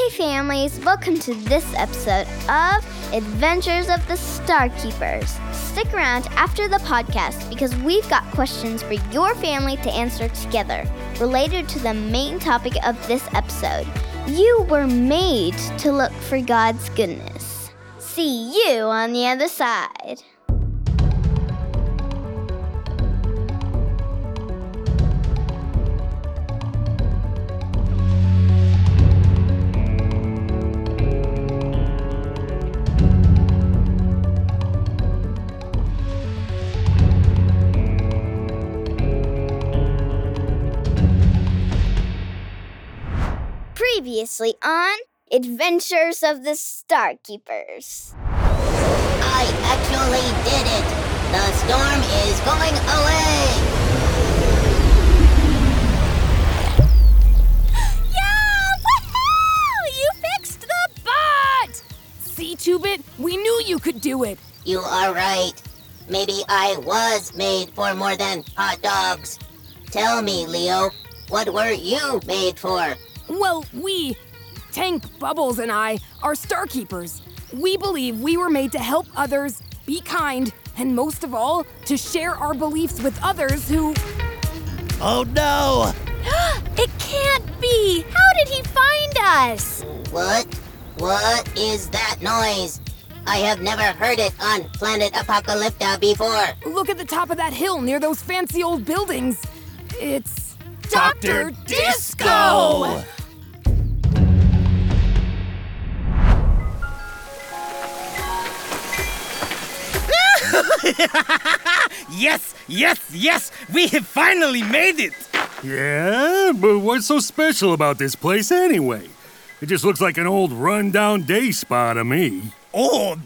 Hey families, welcome to this episode of Adventures of the Starkeepers. Stick around after the podcast because we've got questions for your family to answer together related to the main topic of this episode. You were made to look for God's goodness. See you on the other side. Previously on Adventures of the Starkeepers. I actually did it. The storm is going away. Yeah! Woohoo! You fixed the bot! See, Two-Bit, we knew you could do it. You are right. Maybe I was made for more than hot dogs. Tell me, Leo, what were you made for? Well, we, Tank, Bubbles, and I, are Starkeepers. We believe we were made to help others, be kind, and most of all, to share our beliefs with others who. Oh no! It can't be! How did he find us? What? What is that noise? I have never heard it on planet Apocalypta before. Look at the top of that hill near those fancy old buildings. It's. Dr. Disco! Yes, yes, yes! We have finally made it! Yeah, but what's so special about this place anyway? It just looks like an old run-down day spa to me. Old,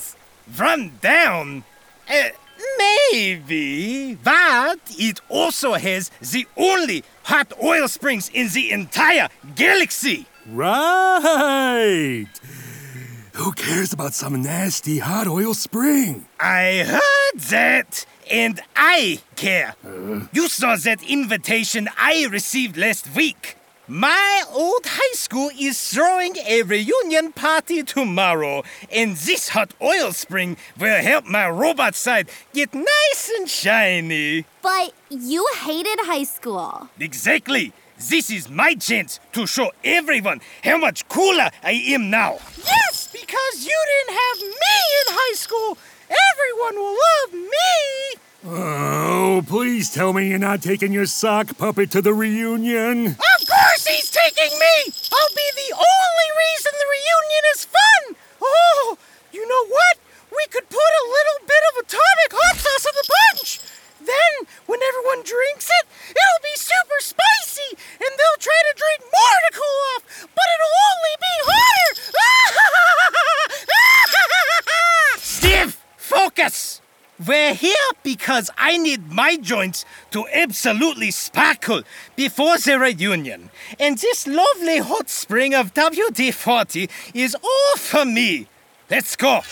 run down. Uh, maybe, but it also has the only hot oil springs in the entire galaxy. Right! Who cares about some nasty hot oil spring? I heard that, and I care. Uh. You saw that invitation I received last week. My old high school is throwing a reunion party tomorrow, and this hot oil spring will help my robot side get nice and shiny. But you hated high school. Exactly. This is my chance to show everyone how much cooler I am now. Yes, because you didn't have me in high school. Everyone will love me. Oh, please tell me you're not taking your sock puppet to the reunion. Of course he's taking me! I'll be the only reason the reunion is fun! Oh, you know what? We could put a little bit of atomic hot sauce in the punch! Then, when everyone drinks it, it'll be super spicy, and they'll try to drink more to cool off, but it'll only be hotter! Steve, focus! We're here because I need my joints to absolutely sparkle before the reunion. And this lovely hot spring of WD 40 is all for me. Let's go.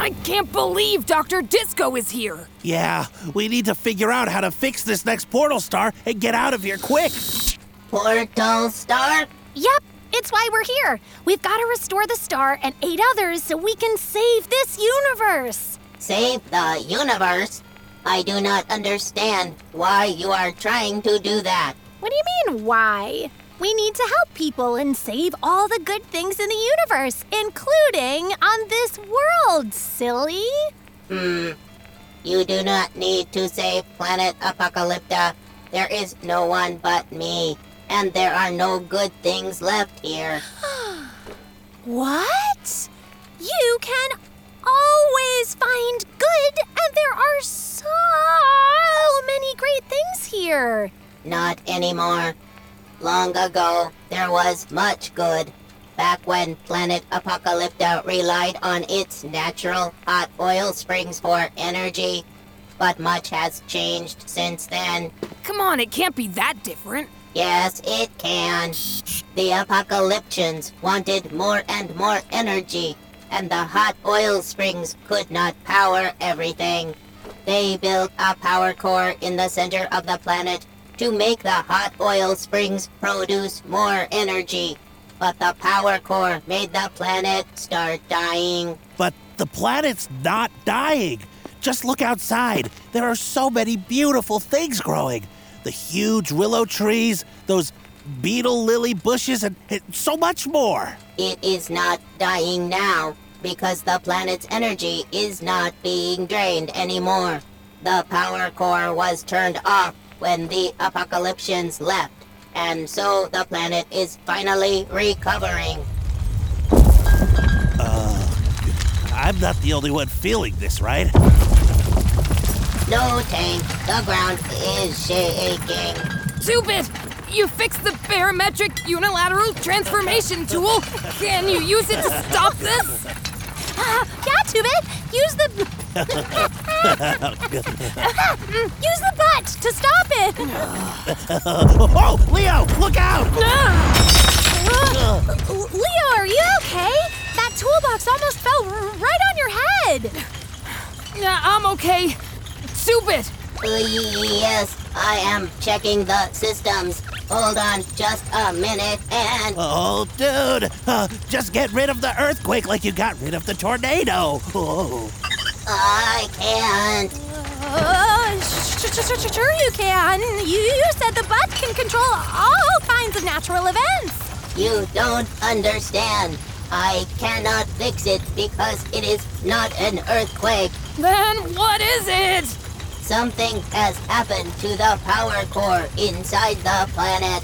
I can't believe Dr. Disco is here. Yeah, we need to figure out how to fix this next portal star and get out of here quick. Portal Star? Yep, it's why we're here. We've got to restore the star and eight others so we can save this universe. Save the universe? I do not understand why you are trying to do that. What do you mean, why? We need to help people and save all the good things in the universe, including on this world, silly. Hmm. You do not need to save planet Apocalypta. There is no one but me, and there are no good things left here. What? You can always find good, and there are so many great things here. Not anymore. Long ago, there was much good. Back when planet Apocalypta relied on its natural hot oil springs for energy. But much has changed since then. Come on, it can't be that different. Yes, it can. The Apocalyptians wanted more and more energy, and the hot oil springs could not power everything. They built a power core in the center of the planet to make the hot oil springs produce more energy. But the power core made the planet start dying. But the planet's not dying. Just look outside. There are so many beautiful things growing. The huge willow trees, those beetle lily bushes, and, and so much more. It is not dying now because the planet's energy is not being drained anymore. The power core was turned off when the apocalyptians left, and so the planet is finally recovering. Uh, I'm not the only one feeling this, right? No, Tank, the ground is shaking. Two-Bit, you fixed the barometric unilateral transformation tool. Can you use it to stop this? Ah, yeah, Two-Bit, use the. use the butt to stop it. oh, Leo, look out! Leo, are you okay? That toolbox almost fell r- right on your head. Yeah, I'm okay. Two-Bit, Uh, yes, I am checking the systems. Hold on just a minute and. Oh, dude, uh, just get rid of the earthquake like you got rid of the tornado. Oh. I can't. Uh, sure you can. You, you said the butt can control all kinds of natural events. You don't understand. I cannot fix it because it is not an earthquake. then what is it? Something has happened to the power core inside the planet.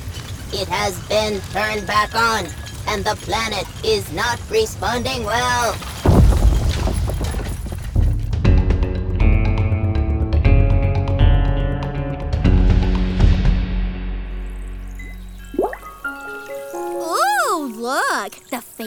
It has been turned back on, and the planet is not responding well.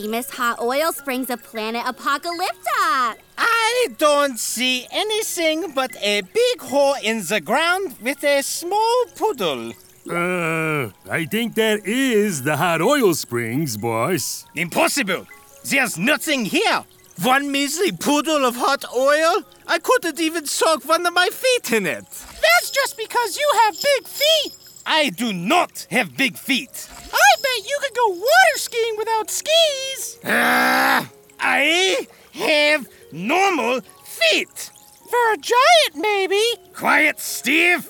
Famous hot oil springs of planet Apocalypta! I don't see anything but a big hole in the ground with a small poodle. Uh, I think that is the hot oil springs, boss. Impossible. There's nothing here. One measly poodle of hot oil? I couldn't even soak one of my feet in it. That's just because you have big feet. I do not have big feet. I bet you could go water skiing without skis. Ah, I have normal feet. For a giant, maybe. Quiet, Steve.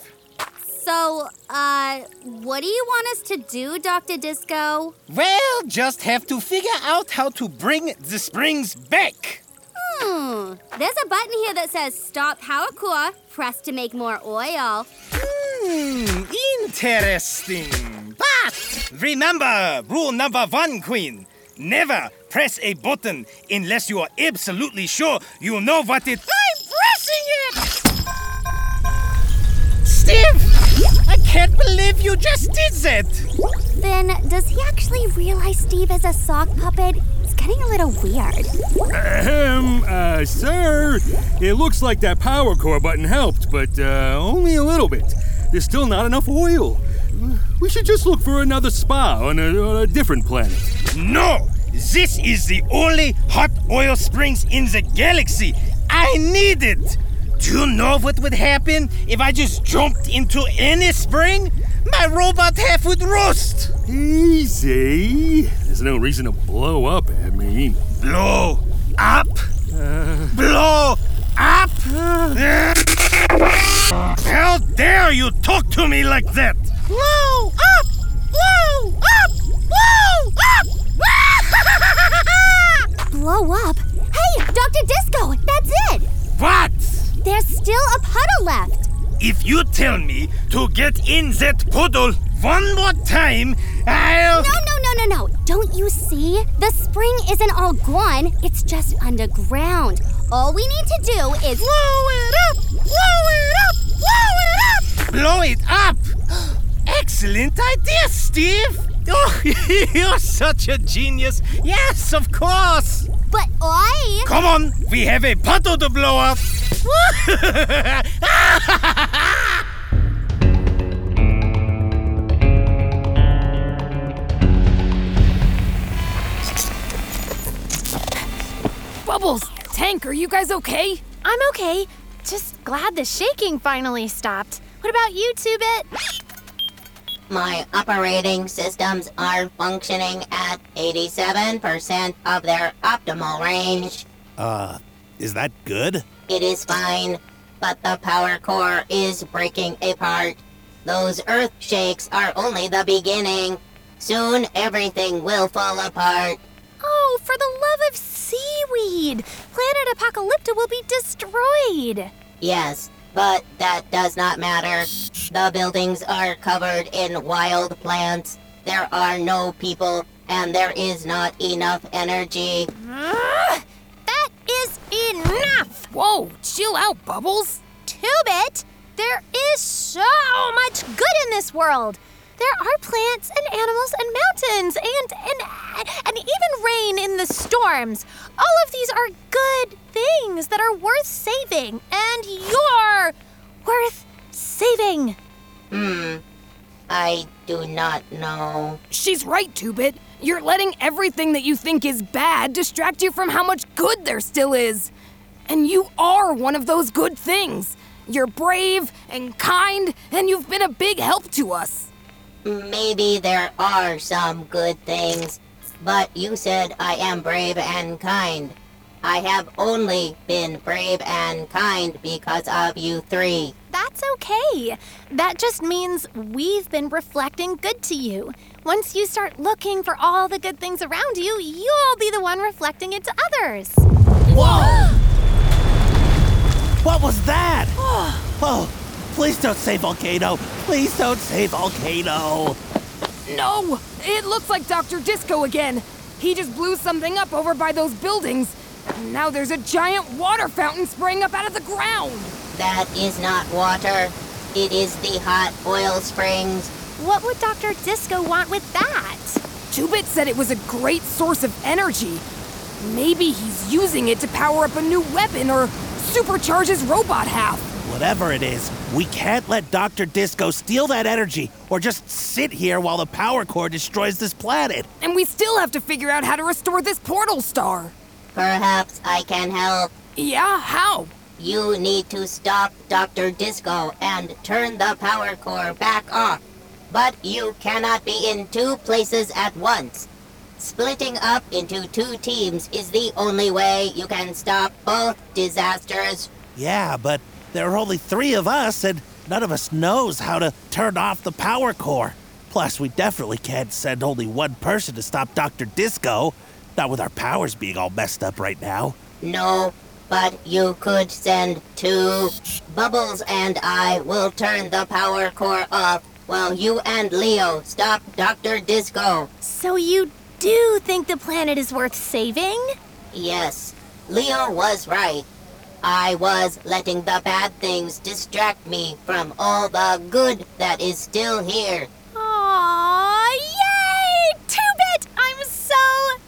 So, uh, what do you want us to do, Dr. Disco? Well, just have to figure out how to bring the springs back. Hmm, there's a button here that says Stop Power Core. Press to make more oil. Hmm, interesting. But remember, rule number one, Queen. Never press a button unless you are absolutely sure you know what it. I'm pressing it. Steve! I can't believe you just did that! Then, does he actually realize Steve is a sock puppet? It's getting a little weird. Ahem, uh, sir. It looks like that power core button helped, but uh, only a little bit. There's still not enough oil. We should just look for another spa on a, on a different planet. No! This is the only hot oil springs in the galaxy. I need it! Do you know what would happen if I just jumped into any spring? My robot half would roast! Easy. There's no reason to blow up at me. Blow up! Uh. Blow up! Uh. How dare you talk to me like that? In that puddle one more time, I'll. No, no, no, no, no. Don't you see? The spring isn't all gone, it's just underground. All we need to do is. Blow it up. Blow it up. Blow it up. Blow it up! Excellent idea, Steve! Oh, you're such a genius! Yes, of course! But I. Come on, we have a puddle to blow up! Bubbles, Tank, are you guys okay? I'm okay. Just glad the shaking finally stopped. What about you, Two Bit? My operating systems are functioning at 87% of their optimal range. Uh, is that good? It is fine, but the power core is breaking apart. Those earth shakes are only the beginning. Soon everything will fall apart. Oh, for the love of seaweed! Planet Apocalypta will be destroyed! Yes, but that does not matter. The buildings are covered in wild plants. There are no people, and there is not enough energy. That is enough! Whoa, chill out, Bubbles. Two Bit, there is so much good in this world. There are plants and animals and mountains and and and even rain in the storms. All of these are good things that are worth saving, and you're worth saving. Hmm. I do not know. She's right, Two-Bit. You're letting everything that you think is bad distract you from how much good there still is. And you are one of those good things. You're brave and kind, and you've been a big help to us. Maybe there are some good things, but you said I am brave and kind. I have only been brave and kind because of you three. That's okay. That just means we've been reflecting good to you. Once you start looking for all the good things around you, you'll be the one reflecting it to others. Whoa! what was that? oh, please don't say volcano. Please don't say volcano. No! It looks like Dr. Disco again. He just blew something up over by those buildings. And now there's a giant water fountain spraying up out of the ground. That is not water. It is the hot oil springs. What would Dr. Disco want with that? Two-Bit said it was a great source of energy. Maybe he's using it to power up a new weapon or supercharge his robot half. Whatever it is, we can't let Dr. Disco steal that energy or just sit here while the power core destroys this planet. And we still have to figure out how to restore this portal star. Perhaps I can help. Yeah, how? You need to stop Dr. Disco and turn the power core back off. But you cannot be in two places at once. Splitting up into two teams is the only way you can stop both disasters. Yeah, but there are only three of us, and none of us knows how to turn off the power core. Plus, we definitely can't send only one person to stop Dr. Disco. Not with our powers being all messed up right now. No, but you could send two. Bubbles and I will turn the power core off while you and Leo stop Dr. Disco. So you do think the planet is worth saving? Yes, Leo was right. I was letting the bad things distract me from all the good that is still here. Aww, yay! Two-Bit, I'm so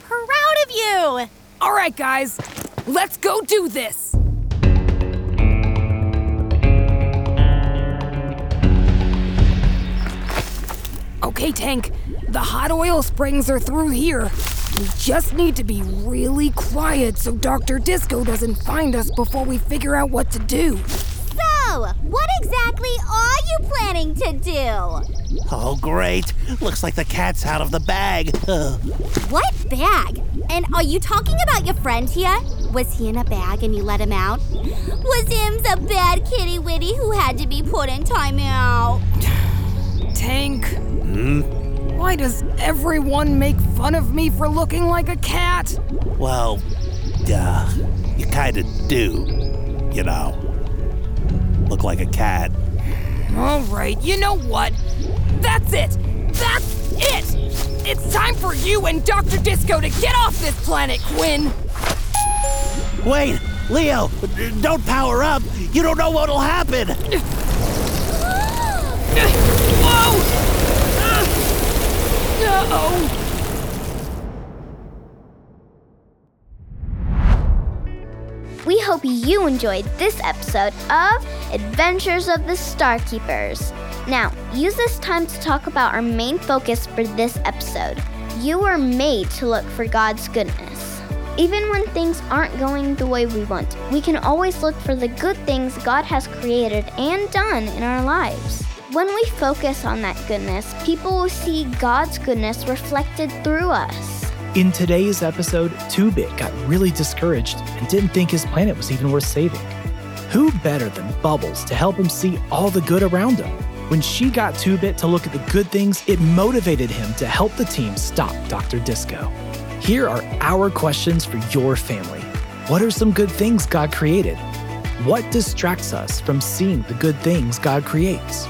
proud of you! All right, guys, let's go do this. Okay, Tank, the hot oil springs are through here. We just need to be really quiet so Dr. Disco doesn't find us before we figure out what to do. So, what exactly are you planning to do? Oh, great. Looks like the cat's out of the bag. What bag? And are you talking about your friend here? Was he in a bag and you let him out? Was him the bad kitty witty who had to be put in timeout? Tank. Hmm? Why does everyone make fun of me for looking like a cat? Well, duh. You kinda do. You know. Look like a cat. All right, you know what? That's it! That's it! It's time for you and Dr. Disco to get off this planet, Quinn! Wait! Leo! Don't power up! You don't know what'll happen! Whoa! Uh-oh! We hope you enjoyed this episode of Adventures of the Starkeepers. Now, use this time to talk about our main focus for this episode. You were made to look for God's goodness. Even when things aren't going the way we want, we can always look for the good things God has created and done in our lives. When we focus on that goodness, people will see God's goodness reflected through us. In today's episode, Two-Bit got really discouraged and didn't think his planet was even worth saving. Who better than Bubbles to help him see all the good around him? When she got Two-Bit to look at the good things, it motivated him to help the team stop Dr. Disco. Here are our questions for your family. What are some good things God created? What distracts us from seeing the good things God creates?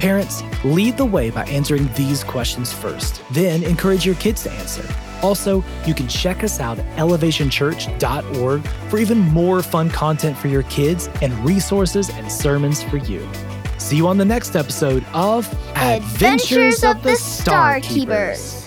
Parents, lead the way by answering these questions first, then encourage your kids to answer. Also, you can check us out at elevationchurch.org for even more fun content for your kids and resources and sermons for you. See you on the next episode of Adventures of the Star Keepers.